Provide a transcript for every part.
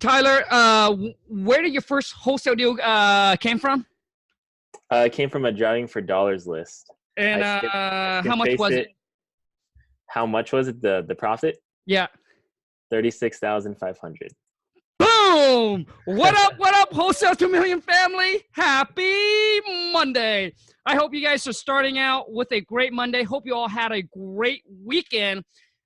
Tyler, uh, where did your first wholesale deal uh, came from? Uh, it came from a driving for dollars list. And uh, skip how much was it? How much was it? The the profit? Yeah. Thirty six thousand five hundred. Boom! What up? What up, wholesale to million family? Happy Monday! I hope you guys are starting out with a great Monday. Hope you all had a great weekend.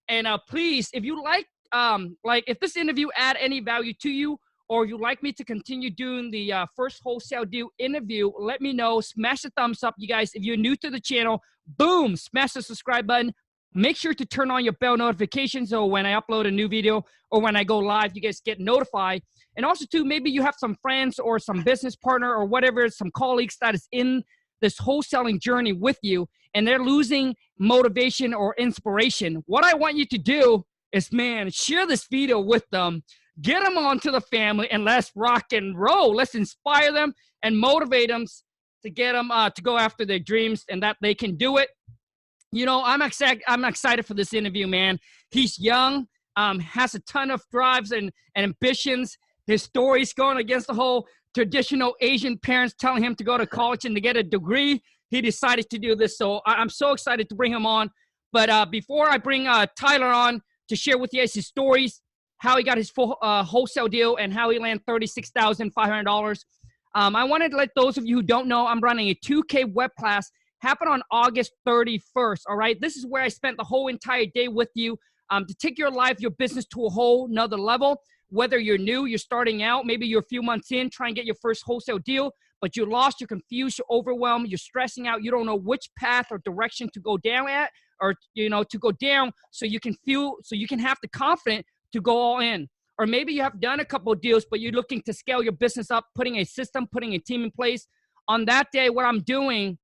And uh, please, if you like, um, like if this interview add any value to you, or you'd like me to continue doing the uh, first wholesale deal interview, let me know. Smash the thumbs up, you guys. If you're new to the channel, boom, smash the subscribe button. Make sure to turn on your bell notifications so when I upload a new video or when I go live, you guys get notified. And also, too, maybe you have some friends or some business partner or whatever, some colleagues that is in this wholesaling journey with you and they're losing motivation or inspiration. What I want you to do is, man, share this video with them, get them onto the family, and let's rock and roll. Let's inspire them and motivate them to get them uh, to go after their dreams and that they can do it. You know, I'm excited. I'm excited for this interview, man. He's young, um, has a ton of drives and, and ambitions. His story's going against the whole traditional Asian parents telling him to go to college and to get a degree. He decided to do this, so I- I'm so excited to bring him on. But uh, before I bring uh, Tyler on to share with you guys his stories, how he got his full uh, wholesale deal, and how he landed thirty-six thousand five hundred dollars. Um, I wanted to let those of you who don't know, I'm running a 2K web class happen on August 31st. All right, this is where I spent the whole entire day with you um, to take your life, your business to a whole nother level. Whether you're new, you're starting out, maybe you're a few months in, trying to get your first wholesale deal, but you're lost, you're confused, you're overwhelmed, you're stressing out, you don't know which path or direction to go down at, or you know to go down, so you can feel, so you can have the confidence to go all in. Or maybe you have done a couple of deals, but you're looking to scale your business up, putting a system, putting a team in place. On that day, what I'm doing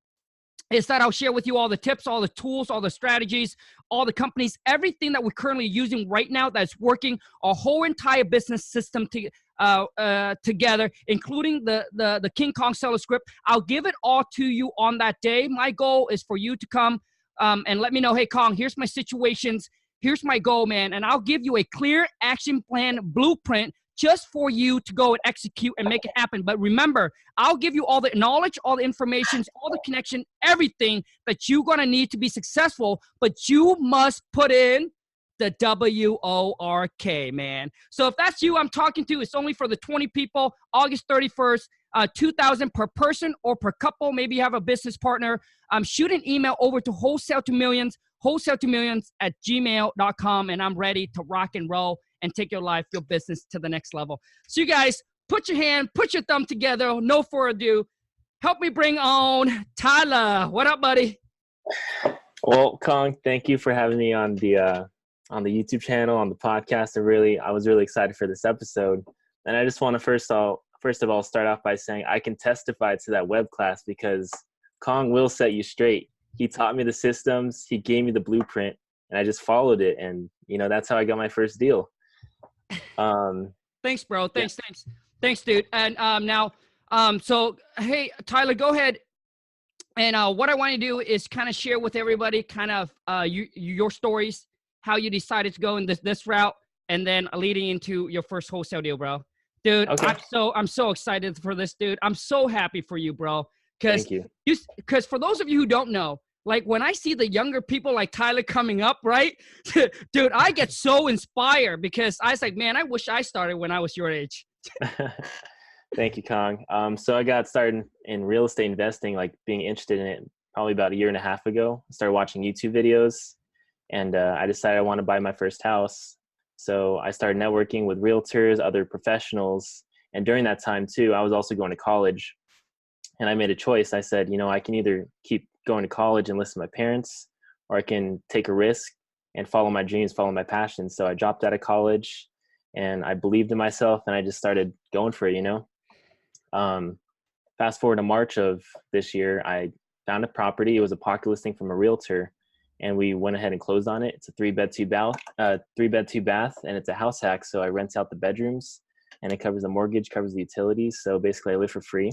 is that I'll share with you all the tips, all the tools, all the strategies, all the companies, everything that we're currently using right now that's working, our whole entire business system to, uh, uh, together, including the, the, the King Kong seller script. I'll give it all to you on that day. My goal is for you to come um, and let me know, hey, Kong, here's my situations. Here's my goal, man. And I'll give you a clear action plan blueprint just for you to go and execute and make it happen. But remember, I'll give you all the knowledge, all the information, all the connection, everything that you're gonna need to be successful. But you must put in the W O R K, man. So if that's you I'm talking to, it's only for the 20 people, August 31st, uh, 2000 per person or per couple. Maybe you have a business partner. Um, shoot an email over to wholesale to millions, wholesale to millions at gmail.com, and I'm ready to rock and roll and take your life, your business to the next level. So, you guys, put your hand, put your thumb together. No further ado. Help me bring on Tyler. What up, buddy? Well, Kong, thank you for having me on the uh, on the YouTube channel, on the podcast. I really, I was really excited for this episode, and I just want to first of all, first of all, start off by saying I can testify to that web class because Kong will set you straight. He taught me the systems, he gave me the blueprint, and I just followed it, and you know that's how I got my first deal. Um, Thanks, bro. Thanks, thanks, thanks, dude. And um, now, um, so hey, Tyler, go ahead. And uh, what I want to do is kind of share with everybody, kind of uh, you, your stories, how you decided to go in this this route, and then leading into your first wholesale deal, bro. Dude, Okay. I'm so I'm so excited for this, dude. I'm so happy for you, bro. Because thank you. because for those of you who don't know like when i see the younger people like tyler coming up right dude i get so inspired because i was like man i wish i started when i was your age Thank you, Kong. Um, so I got started in real estate investing, like being interested in it probably about a year and a half ago. I started watching YouTube videos and uh, I decided I want to buy my first house. So I started networking with realtors, other professionals. And during that time, too, I was also going to college. And I made a choice. I said, you know, I can either keep going to college and listen to my parents, or I can take a risk and follow my dreams, follow my passions. So I dropped out of college and I believed in myself and I just started going for it, you know. Um, fast forward to March of this year, I found a property. It was a pocket listing from a realtor, and we went ahead and closed on it. It's a three bed, two bath, uh, three bed, two bath, and it's a house hack. So I rent out the bedrooms, and it covers the mortgage, covers the utilities. So basically, I live for free.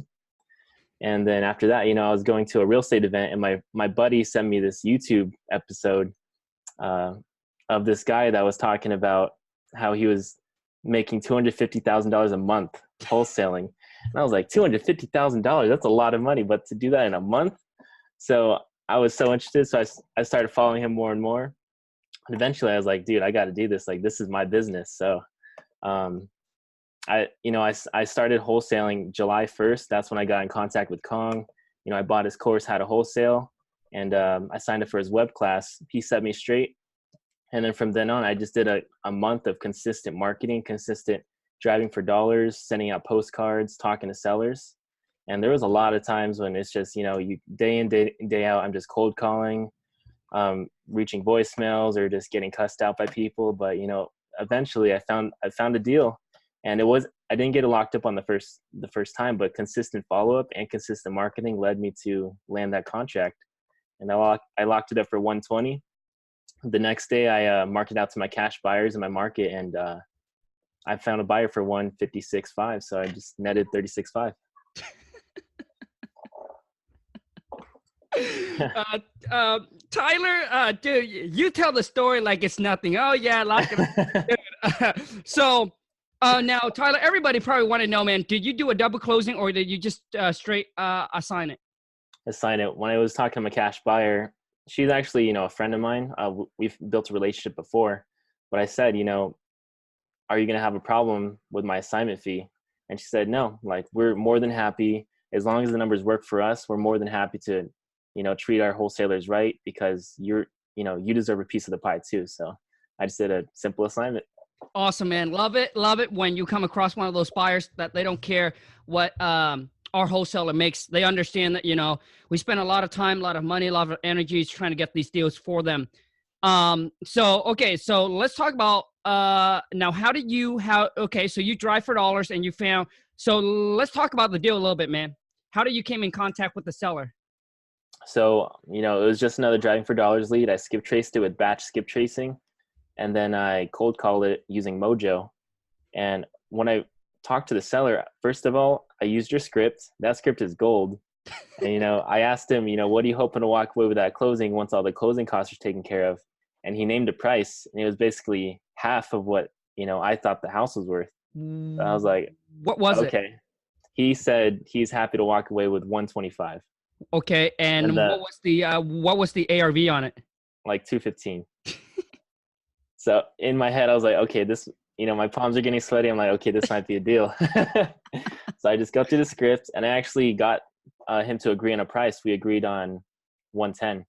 And then after that, you know, I was going to a real estate event, and my my buddy sent me this YouTube episode uh, of this guy that was talking about how he was making two hundred fifty thousand dollars a month wholesaling, and I was like, two hundred fifty thousand dollars. That's a lot of money, but to do that in a month, so I was so interested. So I I started following him more and more, and eventually I was like, dude, I got to do this. Like this is my business. So, um, I you know I I started wholesaling July first. That's when I got in contact with Kong. You know, I bought his course how to wholesale, and um, I signed up for his web class. He set me straight and then from then on i just did a, a month of consistent marketing consistent driving for dollars sending out postcards talking to sellers and there was a lot of times when it's just you know you day in day, day out i'm just cold calling um, reaching voicemails or just getting cussed out by people but you know eventually i found i found a deal and it was i didn't get it locked up on the first the first time but consistent follow-up and consistent marketing led me to land that contract and i locked i locked it up for 120 the next day I uh, marked out to my cash buyers in my market and uh, I found a buyer for 156.5. So I just netted 36.5. uh, uh, Tyler, uh, dude, you tell the story like it's nothing. Oh yeah, like so. Uh, now, Tyler, everybody probably want to know, man. Did you do a double closing or did you just uh, straight uh, assign it? Assign it. When I was talking to my cash buyer, she's actually you know a friend of mine uh, we've built a relationship before but i said you know are you going to have a problem with my assignment fee and she said no like we're more than happy as long as the numbers work for us we're more than happy to you know treat our wholesalers right because you're you know you deserve a piece of the pie too. So i just did a simple assignment. Awesome man. Love it love it when you come across one of those buyers that they don't care what um our wholesaler makes. They understand that you know we spend a lot of time a lot of money a lot of energy trying to get these deals for them. Um so okay so let's talk about uh now how did you how okay so you drive for dollars and you found so let's talk about the deal a little bit man. How did you came in contact with the seller so you know it was just another driving for dollars lead i skip traced it with batch skip tracing and then i cold called it using mojo and when i talked to the seller first of all I used your script. That script is gold. and you know, I asked him, you know, what are you hoping to walk away with that closing once all the closing costs are taken care of? And he named a price, and it was basically half of what you know I thought the house was worth. So I was like, "What was okay. it?" Okay. He said he's happy to walk away with 125. Okay, and, and the, what was the uh, what was the ARV on it? Like 215. so in my head, I was like, okay, this you know, my palms are getting sweaty. I'm like, okay, this might be a deal. so I just go through the script and I actually got uh, him to agree on a price. We agreed on 110.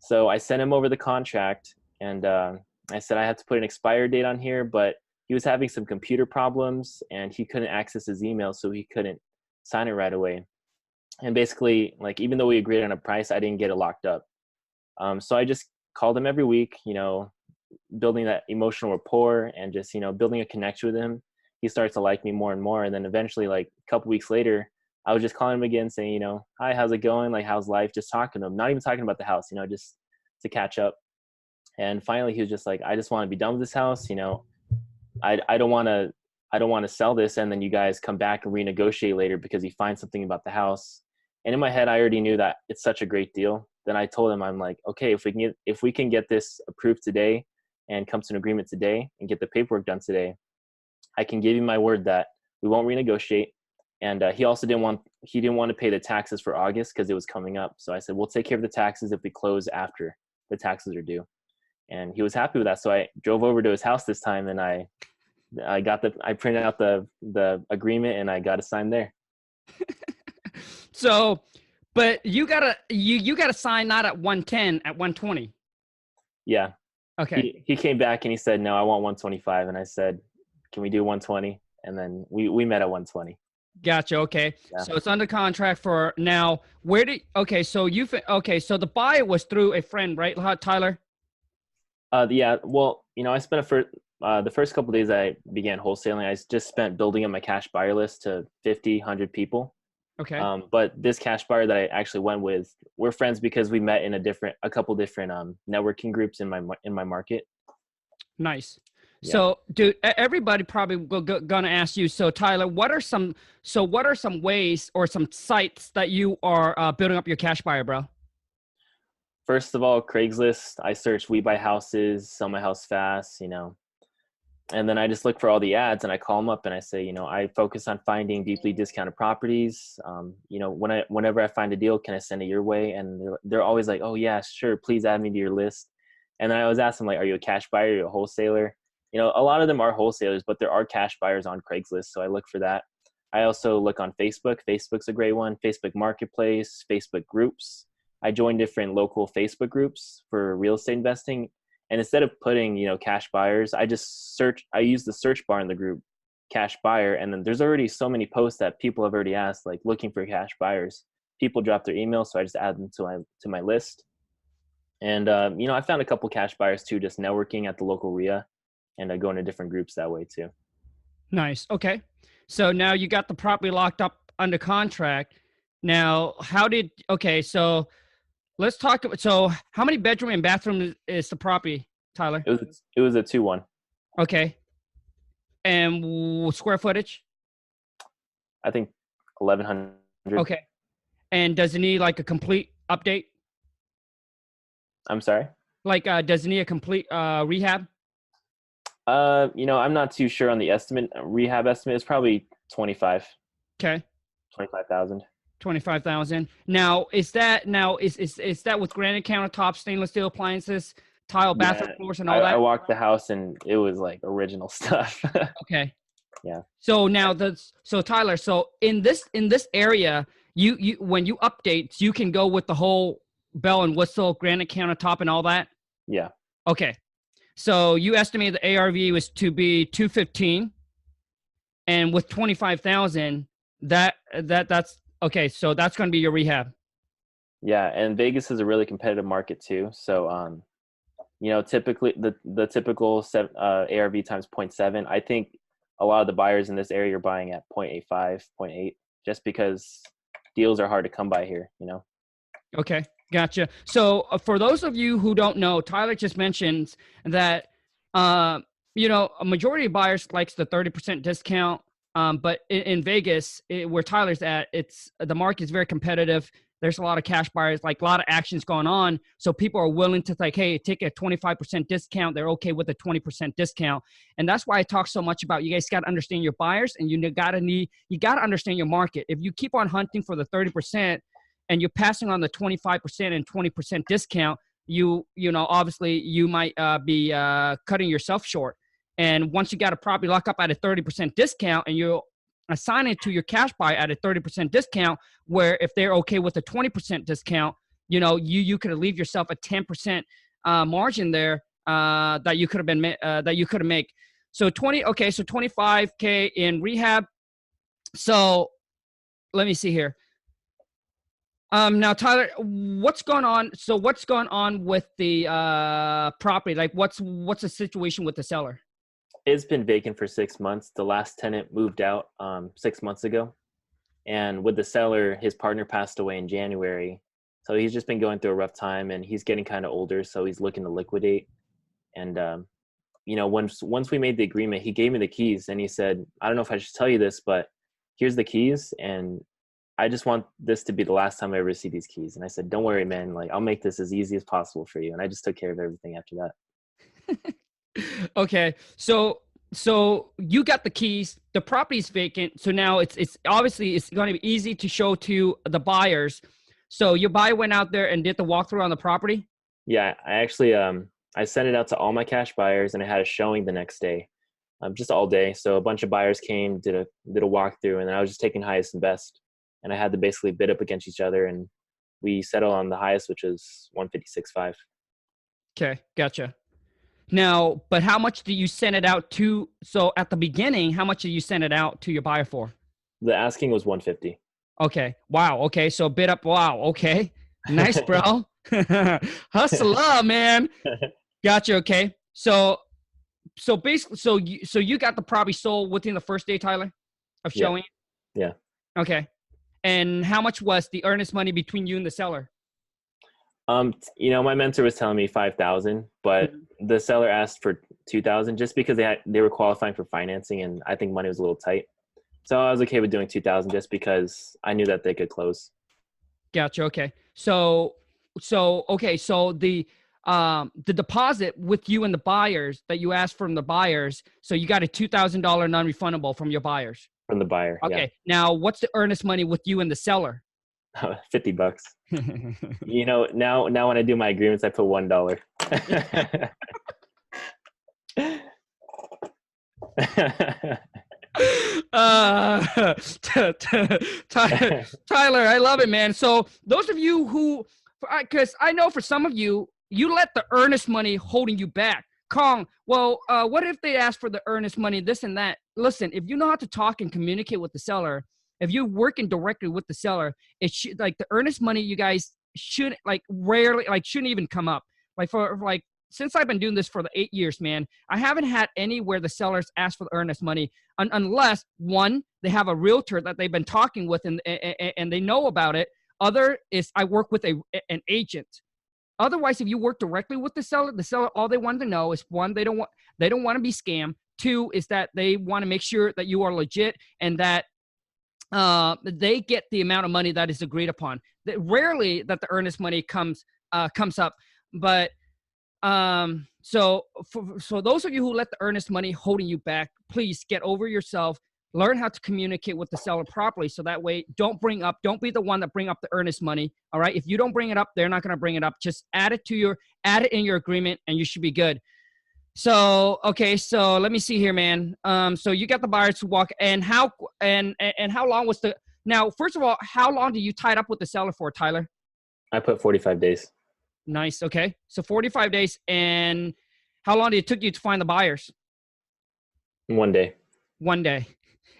So I sent him over the contract and uh, I said I had to put an expired date on here, but he was having some computer problems and he couldn't access his email, so he couldn't sign it right away. And basically, like even though we agreed on a price, I didn't get it locked up. Um, so I just called him every week, you know, building that emotional rapport and just you know building a connection with him. He starts to like me more and more. And then eventually like a couple weeks later i was just calling him again saying you know hi how's it going? Like how's life? Just talking to him not even talking about the house you know just to catch up. And finally he was just like i just want to be done with this house you know. I, I don't want to i don't want to sell this and then you guys come back and renegotiate later because you find something about the house and in my head i already knew that it's such a great deal then i told him i'm like okay if we can get if we can get this approved today and come to an agreement today and get the paperwork done today, I can give you my word that we won't renegotiate. And uh, he also didn't want he didn't want to pay the taxes for August because it was coming up. So I said we'll take care of the taxes if we close after the taxes are due. And he was happy with that. So I drove over to his house this time and I I got the I printed out the the agreement and I got a sign there. so but you gotta you you gotta sign not at 110 at 120 yeah Okay. He, he came back and he said, "No, I want 125." And I said, "Can we do 120?" And then we we met at 120. Gotcha. Okay. Yeah. So it's under contract for now. Where did okay? So you okay? So the buy was through a friend, right, Tyler? Uh, yeah. Well, you know, I spent a first uh, the first couple days I began wholesaling. I just spent building up my cash buyer list to 50, 100 people. Okay. Um, but this cash buyer that I actually went with, we're friends because we met in a different, a couple different um, networking groups in my in my market. Nice. Yeah. So, dude, everybody probably go, go, gonna ask you. So, Tyler, what are some? So, what are some ways or some sites that you are uh, building up your cash buyer, bro? First of all, Craigslist. I search "We Buy Houses," "Sell My House Fast." You know, and then I just look for all the ads and I call them up and I say, you know, I focus on finding deeply discounted properties. Um, you know, when I whenever I find a deal, can I send it your way? And they're, they're always like, oh yeah, sure, please add me to your list. And then I always ask them like, are you a cash buyer? Are you a wholesaler? You know, a lot of them are wholesalers, but there are cash buyers on Craigslist, so I look for that. I also look on Facebook. Facebook's a great one. Facebook Marketplace, Facebook groups. I join different local Facebook groups for real estate investing and instead of putting you know cash buyers i just search i use the search bar in the group cash buyer. And then there's already so many posts that people have already asked like looking for cash buyers. People drop their email so i just add them to my to my list. And um, you know i found a couple cash buyers too just networking at the local REIA and uh, going to different groups that way too. Nice. Okay. So now you got the property locked up under contract. Now how did okay so Let's talk about. So, how many bedroom and bathroom is the property, Tyler? It was it was a two one. Okay. And square footage? I think eleven hundred. Okay. And does it need like a complete update? I'm sorry. Like, uh, does it need a complete uh, rehab? Uh, you know, I'm not too sure on the estimate. Rehab estimate is probably twenty five. Okay. Twenty five thousand. Twenty-five thousand. Now, is that now is is is that with granite countertops, stainless steel appliances, tile bathroom yeah, floors, and all I, that? I walked the house and it was like original stuff. okay. Yeah. So now the so Tyler, so in this in this area, you you when you update, you can go with the whole bell and whistle, granite countertop, and all that. Yeah. Okay. So you estimate the ARV was to be two fifteen, and with twenty five thousand, that that that's Okay, so that's going to be your rehab. Yeah, and Vegas is a really competitive market too. So, um, you know, typically the the typical seven, uh, ARV times 0.7. I think a lot of the buyers in this area are buying at 0.85, 0.8, just because deals are hard to come by here. You know. Okay, gotcha. So uh, for those of you who don't know, Tyler just mentioned that uh, you know a majority of buyers likes the 30% discount um, but in, in Vegas, it, where Tyler's at, it's the market is very competitive. There's a lot of cash buyers, like a lot of actions going on. So people are willing to like, hey, take a 25% discount. They're okay with a 20% discount, and that's why I talk so much about you guys got to understand your buyers, and you gotta need you gotta understand your market. If you keep on hunting for the 30% and you're passing on the 25% and 20% discount, you you know obviously you might uh, be uh, cutting yourself short. And once you got a property lock up at a 30% discount and you assign it to your cash buy at a 30% discount, where if they're okay with a 20% discount, you know, you, you could leave yourself a 10% uh, margin there uh, that you could have been, uh, that you could have make. So 20, okay, so 25K in rehab. So let me see here. Um, now, Tyler, what's going on? So, what's going on with the uh, property? Like, what's what's the situation with the seller? It's been vacant for six months. The last tenant moved out um, six months ago, and with the seller, his partner passed away in January. So he's just been going through a rough time, and he's getting kind of older, so he's looking to liquidate. And um, you know, once once we made the agreement, he gave me the keys, and he said, "I don't know if I should tell you this, but here's the keys, and I just want this to be the last time I ever see these keys." And I said, "Don't worry, man. Like I'll make this as easy as possible for you." And I just took care of everything after that. okay, so so you got the keys. The property's vacant, so now it's it's obviously it's going to be easy to show to the buyers. So your buyer went out there and did the walkthrough on the property. Yeah, I actually um I sent it out to all my cash buyers, and I had a showing the next day, um, just all day. So a bunch of buyers came, did a did a walkthrough, and I was just taking highest and best, and I had to basically bid up against each other, and we settled on the highest, which is one fifty six five. Okay, gotcha. Now, but how much do you send it out to? So at the beginning, how much do you send it out to your buyer for? The asking was 150. Okay. Wow. Okay. So bid up. Wow. Okay. Nice, bro. Hustle up, man. Gotcha. Okay. So, so basically, so you, so you got the property sold within the first day, Tyler, of showing. Yeah. yeah. Okay. And how much was the earnest money between you and the seller? Um, you know, my mentor was telling me five thousand, but mm-hmm. the seller asked for two thousand just because they had, they were qualifying for financing, and I think money was a little tight. So I was okay with doing two thousand just because I knew that they could close. Gotcha. Okay. So, so okay. So the um, the deposit with you and the buyers that you asked from the buyers. So you got a two thousand dollar non refundable from your buyers. From the buyer. Okay. Now, what's the earnest money with you and the seller? Yeah. Fifty bucks. you know, now now when I do my agreements, I put one dollar. uh, Tyler, I love it, man. So those of you who, because I know for some of you, you let the earnest money holding you back. Kong, well, uh, what if they ask for the earnest money, this and that? Listen, if you know how to talk and communicate with the seller, if you're working directly with the seller, it should like the earnest money you guys should like rarely like shouldn't even come up. Like for like since I've been doing this for the eight years, man, I haven't had anywhere the sellers ask for the earnest money un- unless one they have a realtor that they've been talking with and and, and they know about it. Other is I work with a an agent Otherwise, if you work directly with the seller, the seller all they want to know is one, they don't want they don't want to be scammed. Two is that they want to make sure that you are legit and that uh, they get the amount of money that is agreed upon. That rarely that the earnest money comes uh, comes up, but um, so for, so those of you who let the earnest money holding you back, please get over yourself learn how to communicate with the seller properly so that way don't bring up don't be the one that bring up the earnest money all right? If you don't bring it up they're not going to bring it up. Just add it to your add it in your agreement and you should be good so okay so let me see here man um so you got the buyers to walk and how and and how long was the now first of all how long do you tied up with the seller for tyler i put 45 days nice okay so 45 days and how long did it took you to find the buyers one day one day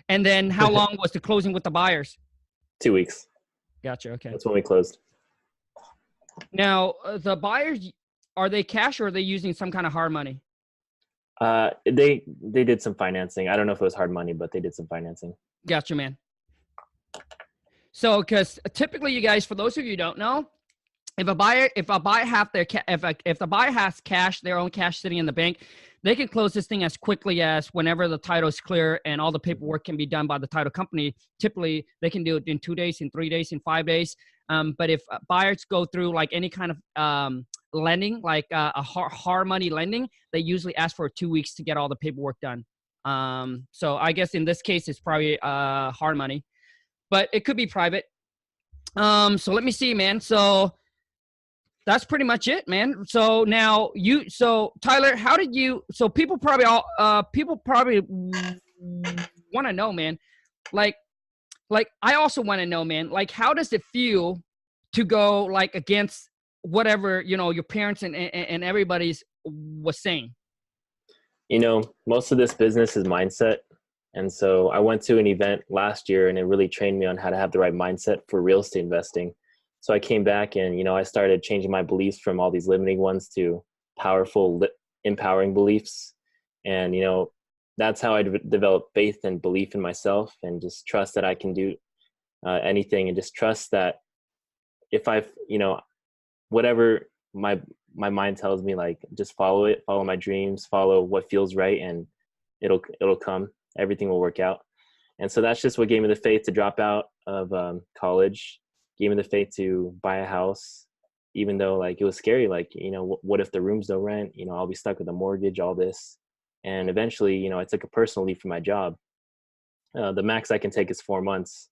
and then how long was the closing with the buyers? Two weeks. Gotcha. Okay. That's when we closed. Now, uh, the buyers are they cash or are they using some kind of hard money? Uh, they they did some financing. I don't know if it was hard money, but they did some financing. Gotcha, man. So, because typically, you guys, for those of you don't know, if a buyer if a buyer have their ca- if a, if the buyer has cash, their own cash sitting in the bank, they can close this thing as quickly as whenever the title is clear and all the paperwork can be done by the title company. Typically, they can do it in two days, in three days, in five days. Um, but if buyers go through like any kind of um, lending, like uh, a hard, hard money lending, they usually ask for two weeks to get all the paperwork done. Um, so I guess in this case, it's probably uh, hard money, but it could be private. Um, so let me see, man. So that's pretty much it, man. So now you, so Tyler, how did you? So people probably all, uh, people probably want to know, man. Like, like I also want to know, man. Like, how does it feel to go like against whatever you know your parents and and, and everybody's was saying? You know, most of this business is mindset. And so I went to an event last year and it really trained me on how to have the right mindset for real estate investing so i came back and you know i started changing my beliefs from all these limiting ones to powerful empowering beliefs and you know that's how I de- developed faith and belief in myself and just trust that i can do uh, anything and just trust that if i've you know whatever my my mind tells me like just follow it follow my dreams follow what feels right and it'll it'll come. Everything will work out. And so that's just what gave me the faith to drop out of um, college gave me the faith to buy a house even though like it was scary like you know what if the rooms don't rent? You know i'll be stuck with a mortgage all this. And eventually you know i took a personal leave from my job. Uh, the max i can take is four months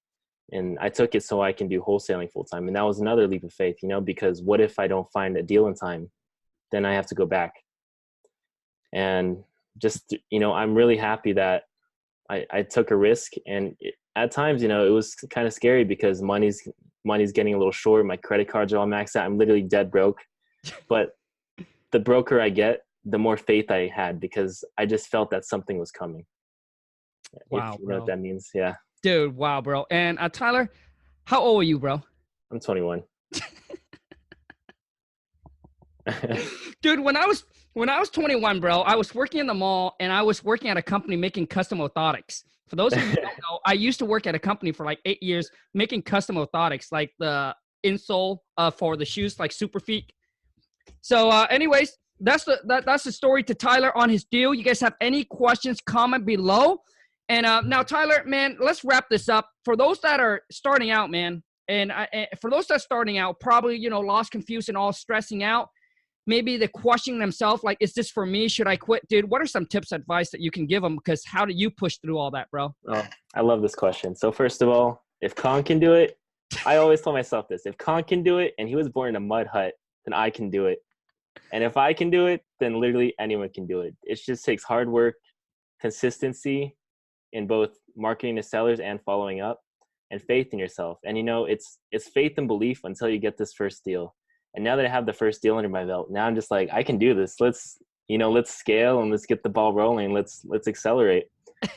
and i took it so i can do wholesaling full time and that was another leap of faith you know because what if i don't find a deal in time then i have to go back and just you know i'm really happy that i, I took a risk and it, at times you know it was kind of scary because money's money's getting a little short. My credit cards are all maxed out. I'm literally dead broke. But the broker I get, the more faith I had because I just felt that something was coming. Wow, if you know what that means, yeah. Dude, wow, bro. And uh, Tyler, how old are you, bro? I'm 21. Dude, when I was when I was 21, bro, I was working in the mall and I was working at a company making custom orthotics. For those of you who don't know, I used to work at a company for like eight years making custom orthotics, like the insole uh, for the shoes, like Superfeet. So, uh, anyways, that's the that, that's the story to Tyler on his deal. You guys have any questions? Comment below. And uh, now, Tyler, man, let's wrap this up. For those that are starting out, man, and, I, and for those that are starting out, probably you know lost, confused, and all stressing out. maybe they're questioning themselves like is this for me? Should i quit? Dude what are some tips advice that you can give them because how do you push through all that bro? Oh i love this question. So first of all if kong can do it i always tell myself this if kong can do it and he was born in a mud hut then i can do it. And if i can do it then literally anyone can do it. It just takes hard work consistency in both marketing to sellers and following up and faith in yourself. And you know it's it's faith and belief until you get this first deal. And now that i have the first deal under my belt now i'm just like i can do this. Let's you know let's scale and let's get the ball rolling. Let's let's accelerate.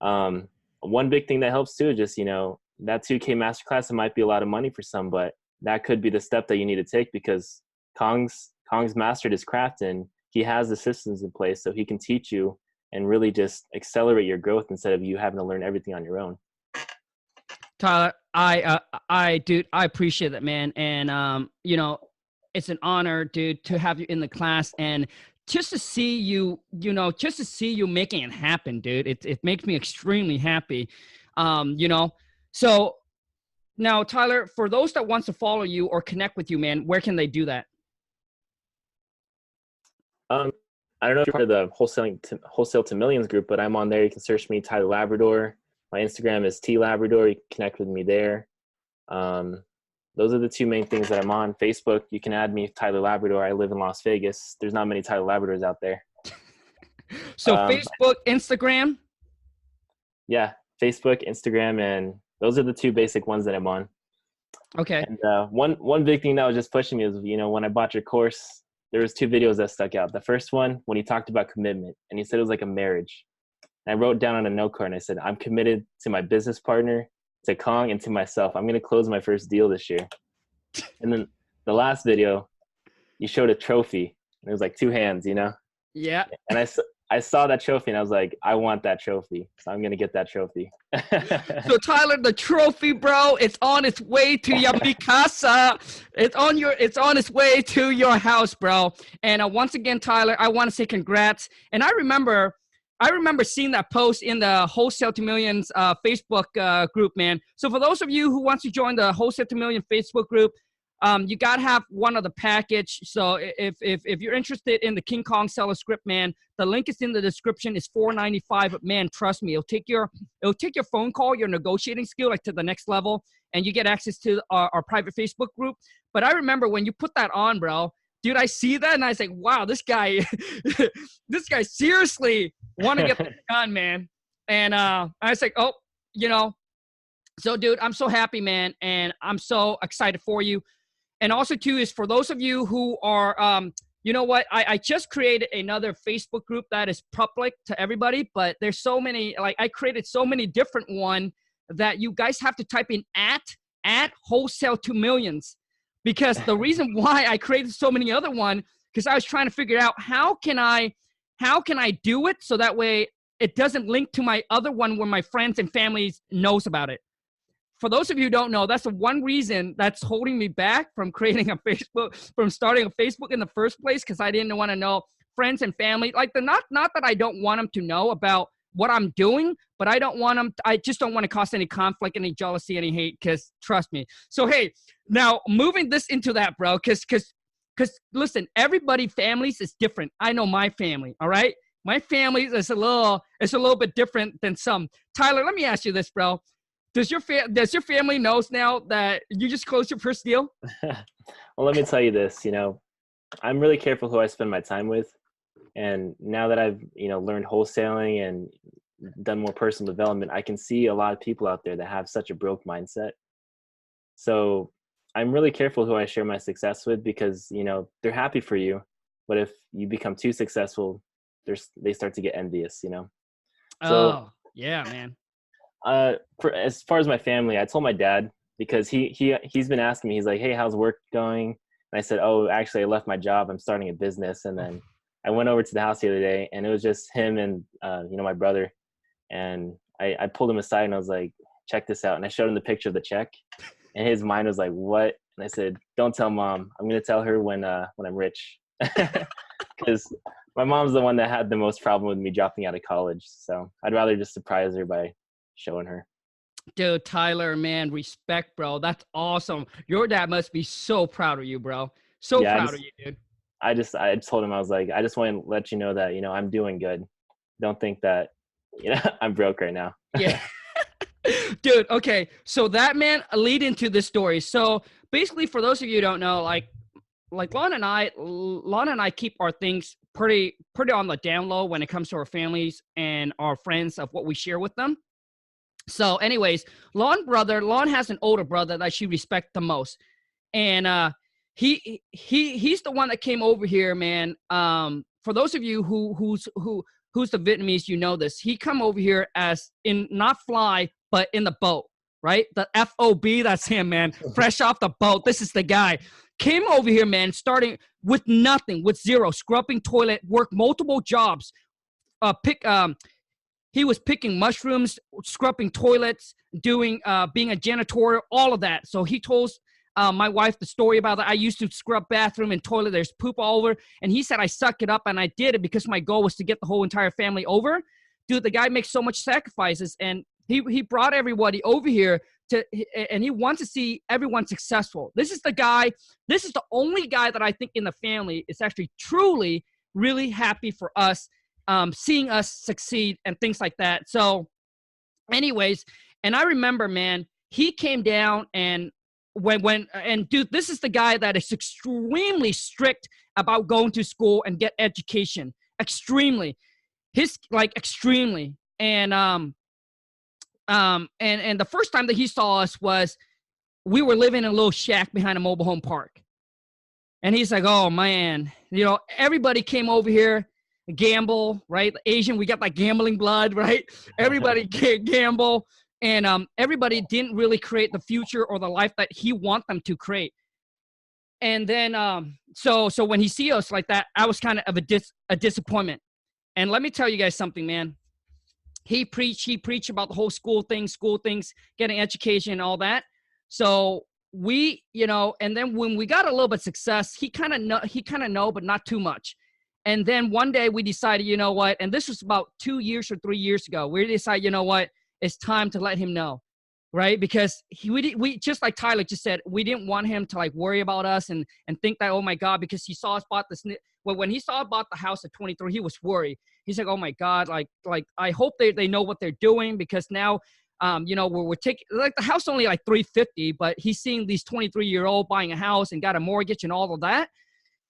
Um one big thing that helps too is just you know that 2k masterclass it might be a lot of money for some but that could be the step that you need to take because kong's kong's mastered his craft and he has the systems in place so he can teach you and really just accelerate your growth instead of you having to learn everything on your own Tyler, I, uh, I, dude, I appreciate that, man. And, um, you know, it's an honor, dude, to have you in the class and just to see you, you know, just to see you making it happen, dude. It, it makes me extremely happy. Um, you know, so now, Tyler, for those that wants to follow you or connect with you, man, where can they do that? Um, I don't know if you're part of the wholesaling to, wholesale to millions group, but I'm on there. You can search me, Tyler Labrador. My Instagram is T Labrador. You can connect with me there. Um, those are the two main things that I'm on. Facebook, you can add me, Tyler Labrador. I live in Las Vegas. There's not many Tyler Labradors out there. so um, Facebook, Instagram. Yeah, Facebook, Instagram, and those are the two basic ones that I'm on. Okay. And uh, one one big thing that was just pushing me is, you know, when I bought your course, there was two videos that stuck out. The first one when he talked about commitment, and he said it was like a marriage. And I wrote down on a note card and I said, I'm committed to my business partner, to Kong, and to myself. I'm going to close my first deal this year. And then the last video, you showed a trophy. And it was like two hands, you know? Yeah. And I, I saw that trophy and I was like, I want that trophy. So I'm going to get that trophy. so Tyler, the trophy, bro, it's on its way to your. It's on your, it's on its way to your house, bro. And uh, once again, Tyler, I want to say congrats. And I remember I remember seeing that post in the Wholesale to Millions uh, Facebook uh, group, man. So for those of you who wants to join the Wholesale to Million Facebook group, um, you gotta have one of the package. So if, if if you're interested in the King Kong seller script, man, the link is in the description. It's 4.95, but man, trust me, it'll take your it'll take your phone call, your negotiating skill, like to the next level, and you get access to our, our private Facebook group. But I remember when you put that on, bro dude, I see that and I say, wow, this guy, this guy seriously want to get this done, man. And uh, I was like, oh, you know, so dude, I'm so happy, man, and I'm so excited for you. And also, too, is for those of you who are, um, you know what? I, I just created another Facebook group that is public to everybody, but there's so many. Like I created so many different one that you guys have to type in at at wholesale to millions because the reason why I created so many other one because I was trying to figure out how can I how can I do it so that way it doesn't link to my other one where my friends and families knows about it. For those of you who don't know, that's the one reason that's holding me back from creating a Facebook, from starting a Facebook in the first place, because I didn't want to know friends and family. Like the not not that I don't want them to know about what I'm doing, but I don't want them. I just don't want to cause any conflict, any jealousy, any hate. Because trust me. So hey, now moving this into that, bro. Because because because listen, everybody families is different. I know my family. All right, my family is a little it's a little bit different than some. Tyler, let me ask you this, bro. Does your fa- does your family knows now that you just closed your first deal? well, let me tell you this. You know, I'm really careful who I spend my time with and now that i've you know learned wholesaling and done more personal development i can see a lot of people out there that have such a broke mindset so i'm really careful who i share my success with because you know they're happy for you but if you become too successful there's they start to get envious you know so, oh yeah man uh for, as far as my family i told my dad because he he he's been asking me he's like hey how's work going and i said oh actually i left my job i'm starting a business and then I went over to the house the other day, and it was just him and uh, you know my brother, and I, I pulled him aside and I was like, "Check this out," and I showed him the picture of the check, and his mind was like, "What?" And I said, "Don't tell mom. I'm gonna tell her when uh, when I'm rich," because my mom's the one that had the most problem with me dropping out of college. So I'd rather just surprise her by showing her. Dude, Tyler, man, respect, bro. That's awesome. Your dad must be so proud of you, bro. So yeah, proud just, of you, dude. I just I told him I was like I just want to let you know that you know I'm doing good. Don't think that you know I'm broke right now. yeah. Dude, okay. So that man lead into this story. So basically for those of you who don't know, like like Lon and I Lon and I keep our things pretty pretty on the down low when it comes to our families and our friends of what we share with them. So, anyways, Lon brother, Lon has an older brother that she respect the most. And uh he he he's the one that came over here, man. Um, for those of you who who's who who's the Vietnamese, you know this. He come over here as in not fly, but in the boat, right? The FOB, that's him, man. Fresh off the boat. This is the guy. Came over here, man, starting with nothing, with zero, scrubbing toilet, work multiple jobs. Uh, pick um, he was picking mushrooms, scrubbing toilets, doing uh, being a janitor, all of that. So he told uh, my wife the story about that. I used to scrub bathroom and toilet. There's poop all over, and he said I suck it up, and I did it because my goal was to get the whole entire family over. Dude, the guy makes so much sacrifices, and he he brought everybody over here to, and he wants to see everyone successful. This is the guy. This is the only guy that I think in the family is actually truly really happy for us, um, seeing us succeed and things like that. So, anyways, and I remember, man, he came down and when when and dude this is the guy that is extremely strict about going to school and get education. Extremely. His like extremely. And um um and and the first time that he saw us was we were living in a little shack behind a mobile home park. And he's like oh man. You know everybody came over here gamble right? Asian we got that gambling blood right? Everybody can't gamble. And um, everybody didn't really create the future or the life that he want them to create. And then um, so so when he see us like that i was kind of a, dis- a disappointment. And let me tell you guys something man. He preached he preached about the whole school thing school things getting education and all that. So we you know and then when we got a little bit success he kind of know he kind of know but not too much and then one day we decided you know what? And this was about two years or three years ago. We decided you know what? It's time to let him know right? Because he we, we just like tyler just said we didn't want him to like worry about us and and think that oh my god because he saw us bought this well when he saw us bought the house at 23 he was worried. He's like oh my god like like i hope they, they know what they're doing because now um, you know, we're, we're taking like the house only like 350, but he's seeing these 23 year old buying a house and got a mortgage and all of that.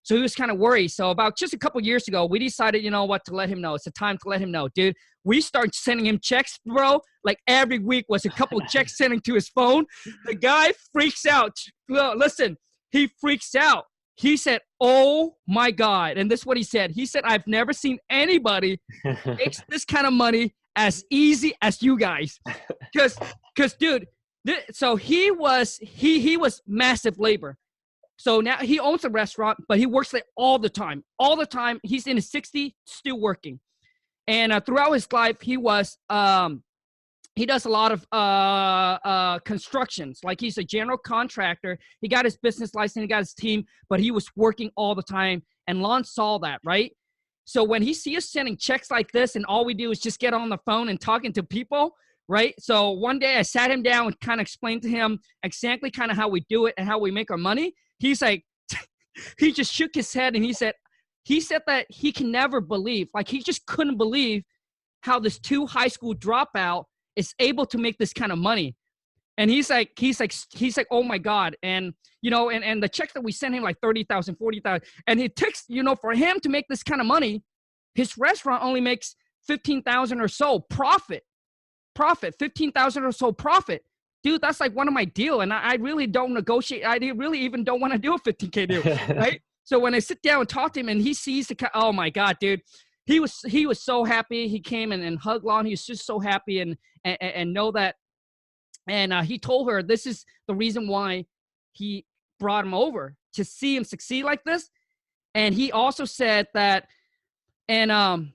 So he was kind of worried. So about just a couple years ago, we decided, you know what, to let him know. It's a time to let him know, dude. We started sending him checks, bro. Like every week was a couple checks sending to his phone. The guy freaks out. Listen, he freaks out. He said, "Oh my God!" And this is what he said. He said, "I've never seen anybody make this kind of money as easy as you guys." Because, because, dude. Th- so he was he he was massive labor so now he owns a restaurant, but he works there all the time. All the time. He's in his 60, still working. And uh, throughout his life, he was um, he does a lot of uh, uh, constructions. Like he's a general contractor. He got his business license, he got his team, but he was working all the time. And Lon saw that, right? So when he sees us sending checks like this, and all we do is just get on the phone and talking to people, right? So one day I sat him down and kind of explained to him exactly kind of how we do it and how we make our money he's like he just shook his head and he said he said that he can never believe like he just couldn't believe how this two high school dropout is able to make this kind of money. And he's like he's like he's like oh my god. And you know and and the check that we sent him like 30,000 40,000 and it takes you know for him to make this kind of money his restaurant only makes 15,000 or so profit profit 15,000 or so profit dude, that's like one of my deal. And I, I really don't negotiate. I really even don't want to do a 15K deal. right. So when I sit down and talk to him and he sees the, oh my God, dude, he was, he was so happy. He came and, and hugged Lon. He was just so happy and, and, and know that. And uh, he told her this is the reason why he brought him over to see him succeed like this. And he also said that, and um,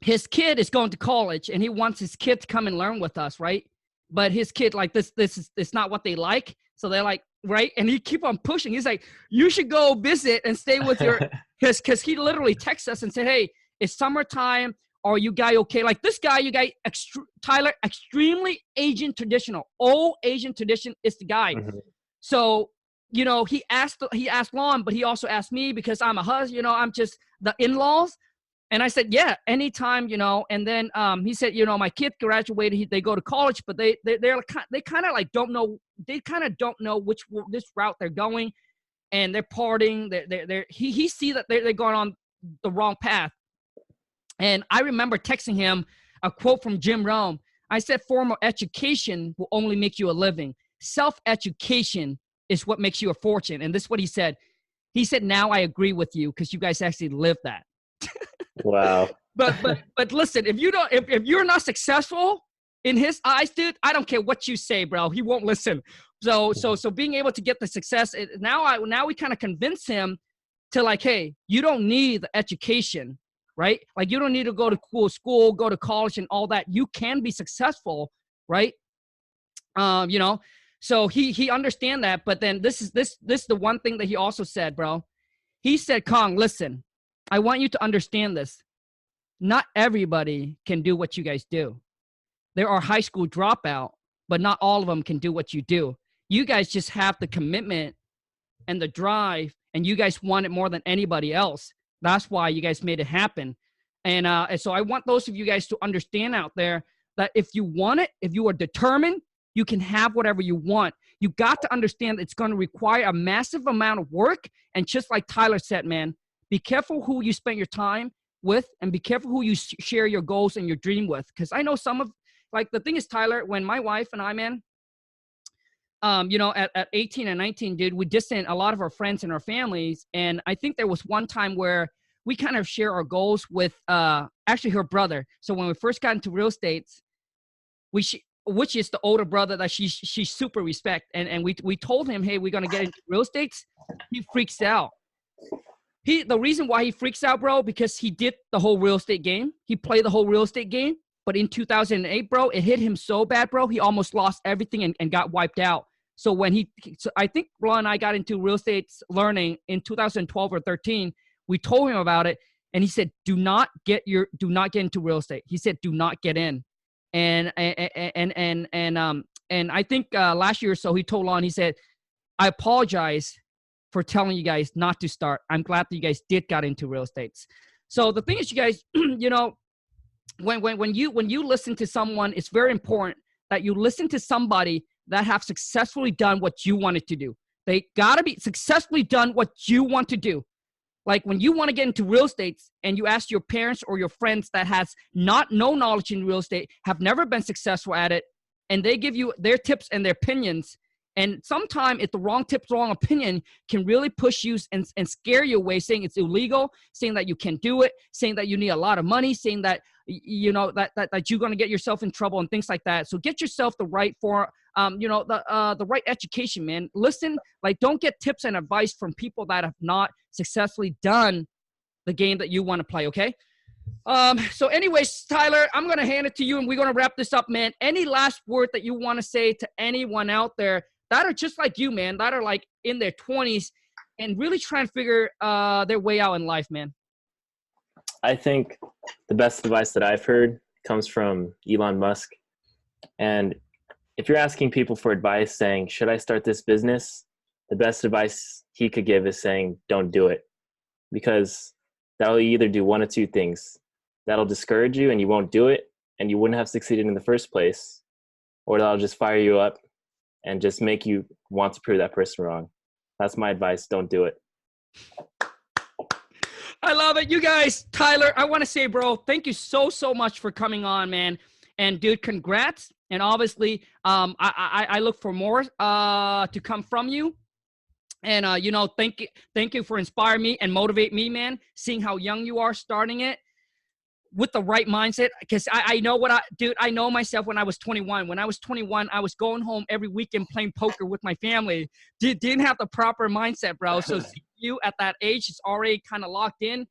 his kid is going to college and he wants his kid to come and learn with us, right? But his kid like this this is it's not what they like so they're like right and he keep on pushing he's like you should go visit and stay with your because because he literally texts us and said hey it's summertime are you guy okay like this guy you guy extre- tyler extremely asian traditional all asian tradition is the guy mm-hmm. so you know, he asked he asked Lon, but he also asked me because I'm a husband. You know, I'm just the in-laws. And I said, yeah, anytime, you know. And then um, he said, you know, my kid graduated. He, they go to college, but they they they're they kind of like don't know. They kind of don't know which this route they're going, and they're partying. They're they're, they're he he see that they're they're going on the wrong path. And I remember texting him a quote from Jim Rohn. I said, formal education will only make you a living. Self education is what makes you a fortune. And this is what he said. He said, now I agree with you because you guys actually live that. Wow. But but but listen, if you don't if, if you're not successful in his eyes, dude, I don't care what you say, bro. He won't listen. So so so being able to get the success it, now I now we kind of convince him to like, hey, you don't need the education, right? Like you don't need to go to cool school, go to college and all that. You can be successful, right? Um, you know, so he he understand that, but then this is this this is the one thing that he also said, bro. He said, Kong, listen, I want you to understand this. Not everybody can do what you guys do. There are high school dropout, but not all of them can do what you do. You guys just have the commitment and the drive, and you guys want it more than anybody else. That's why you guys made it happen. And, uh, and so I want those of you guys to understand out there that if you want it, if you are determined, you can have whatever you want. You got to understand it's going to require a massive amount of work. And just like Tyler said, man, be careful who you spend your time with and be careful who you share your goals and your dream with. Because I know some of, like, the thing is, Tyler, when my wife and I, man, um, you know, at, at 18 and 19, dude, we distant a lot of our friends and our families. And I think there was one time where we kind of share our goals with uh, actually her brother. So when we first got into real estate, we sh- which is the older brother that she she super respect and and we we told him hey we're gonna get into real estate he freaks out he the reason why he freaks out bro because he did the whole real estate game. He played the whole real estate game but in 2008 bro it hit him so bad bro he almost lost everything and, and got wiped out. So when he so i think bro and i got into real estate learning in 2012 or 13 we told him about it and he said do not get your do not get into real estate. He said do not get in. And and and and, and um and I think uh, last year or so he told on he said, "I apologize for telling you guys not to start. I'm glad that you guys did got into real estate." So the thing is, you guys, you know, when when when you when you listen to someone, it's very important that you listen to somebody that have successfully done what you wanted to do. They gotta be successfully done what you want to do. Like when you want to get into real estate and you ask your parents or your friends that has not no knowledge in real estate, have never been successful at it, and they give you their tips and their opinions. And sometimes if the wrong tips, wrong opinion can really push you and, and scare you away, saying it's illegal, saying that you can't do it, saying that you need a lot of money, saying that you know that that, that you're going to get yourself in trouble and things like that. So get yourself the right for um, you know, the uh, the right education, man. Listen, like don't get tips and advice from people that have not successfully done the game that you want to play. Okay. Um, so, anyways, Tyler, I'm gonna hand it to you, and we're gonna wrap this up, man. Any last word that you want to say to anyone out there that are just like you, man, that are like in their 20s and really trying to figure uh, their way out in life, man? I think the best advice that I've heard comes from Elon Musk, and if you're asking people for advice saying, should I start this business? The best advice he could give is saying, don't do it. Because that'll either do one of two things. That'll discourage you and you won't do it and you wouldn't have succeeded in the first place. Or that'll just fire you up and just make you want to prove that person wrong. That's my advice. Don't do it. I love it. You guys, Tyler, I want to say, bro, thank you so, so much for coming on, man. And dude, congrats and obviously um, I, I, I look for more uh, to come from you and uh, you know thank you thank you for inspiring me and motivate me man seeing how young you are starting it with the right mindset because I, I know what i dude i know myself when i was 21 when i was 21 i was going home every weekend playing poker with my family Did, didn't have the proper mindset bro so you at that age is already kind of locked in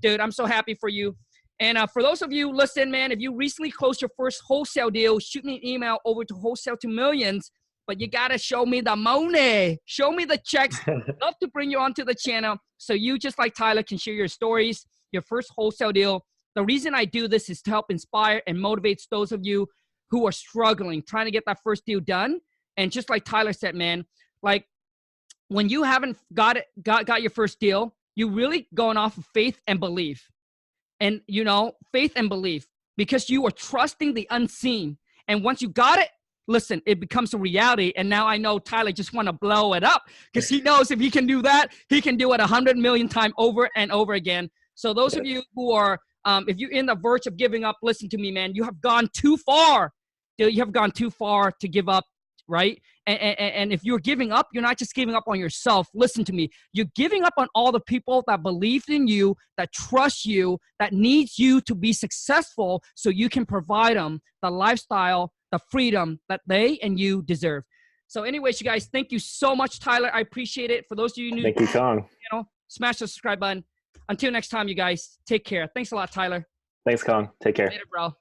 dude i'm so happy for you and uh, for those of you listen, man, if you recently closed your first wholesale deal, shoot me an email over to wholesale to millions. But you gotta show me the money. Show me the checks. Love to bring you onto the channel so you, just like Tyler, can share your stories, your first wholesale deal. The reason I do this is to help inspire and motivate those of you who are struggling, trying to get that first deal done. And just like Tyler said, man, like when you haven't got it, got got your first deal, you really going off of faith and belief, and you know faith and belief because you are trusting the unseen. And once you got it, listen, it becomes a reality. And now I know Tyler just want to blow it up because he knows if he can do that, he can do it a hundred million time over and over again. So those of you who are, um, if you're in the verge of giving up, listen to me, man. You have gone too far. You have gone too far to give up, right? And, and, and if you're giving up, you're not just giving up on yourself. Listen to me. You're giving up on all the people that believed in you, that trust you, that needs you to be successful so you can provide them the lifestyle the freedom that they and you deserve. So, anyways, you guys, thank you so much, Tyler. I appreciate it. For those of you new, thank you, Kong. You know, smash the subscribe button. Until next time, you guys, take care. Thanks a lot, Tyler. Thanks, Kong. Take care. Later, bro.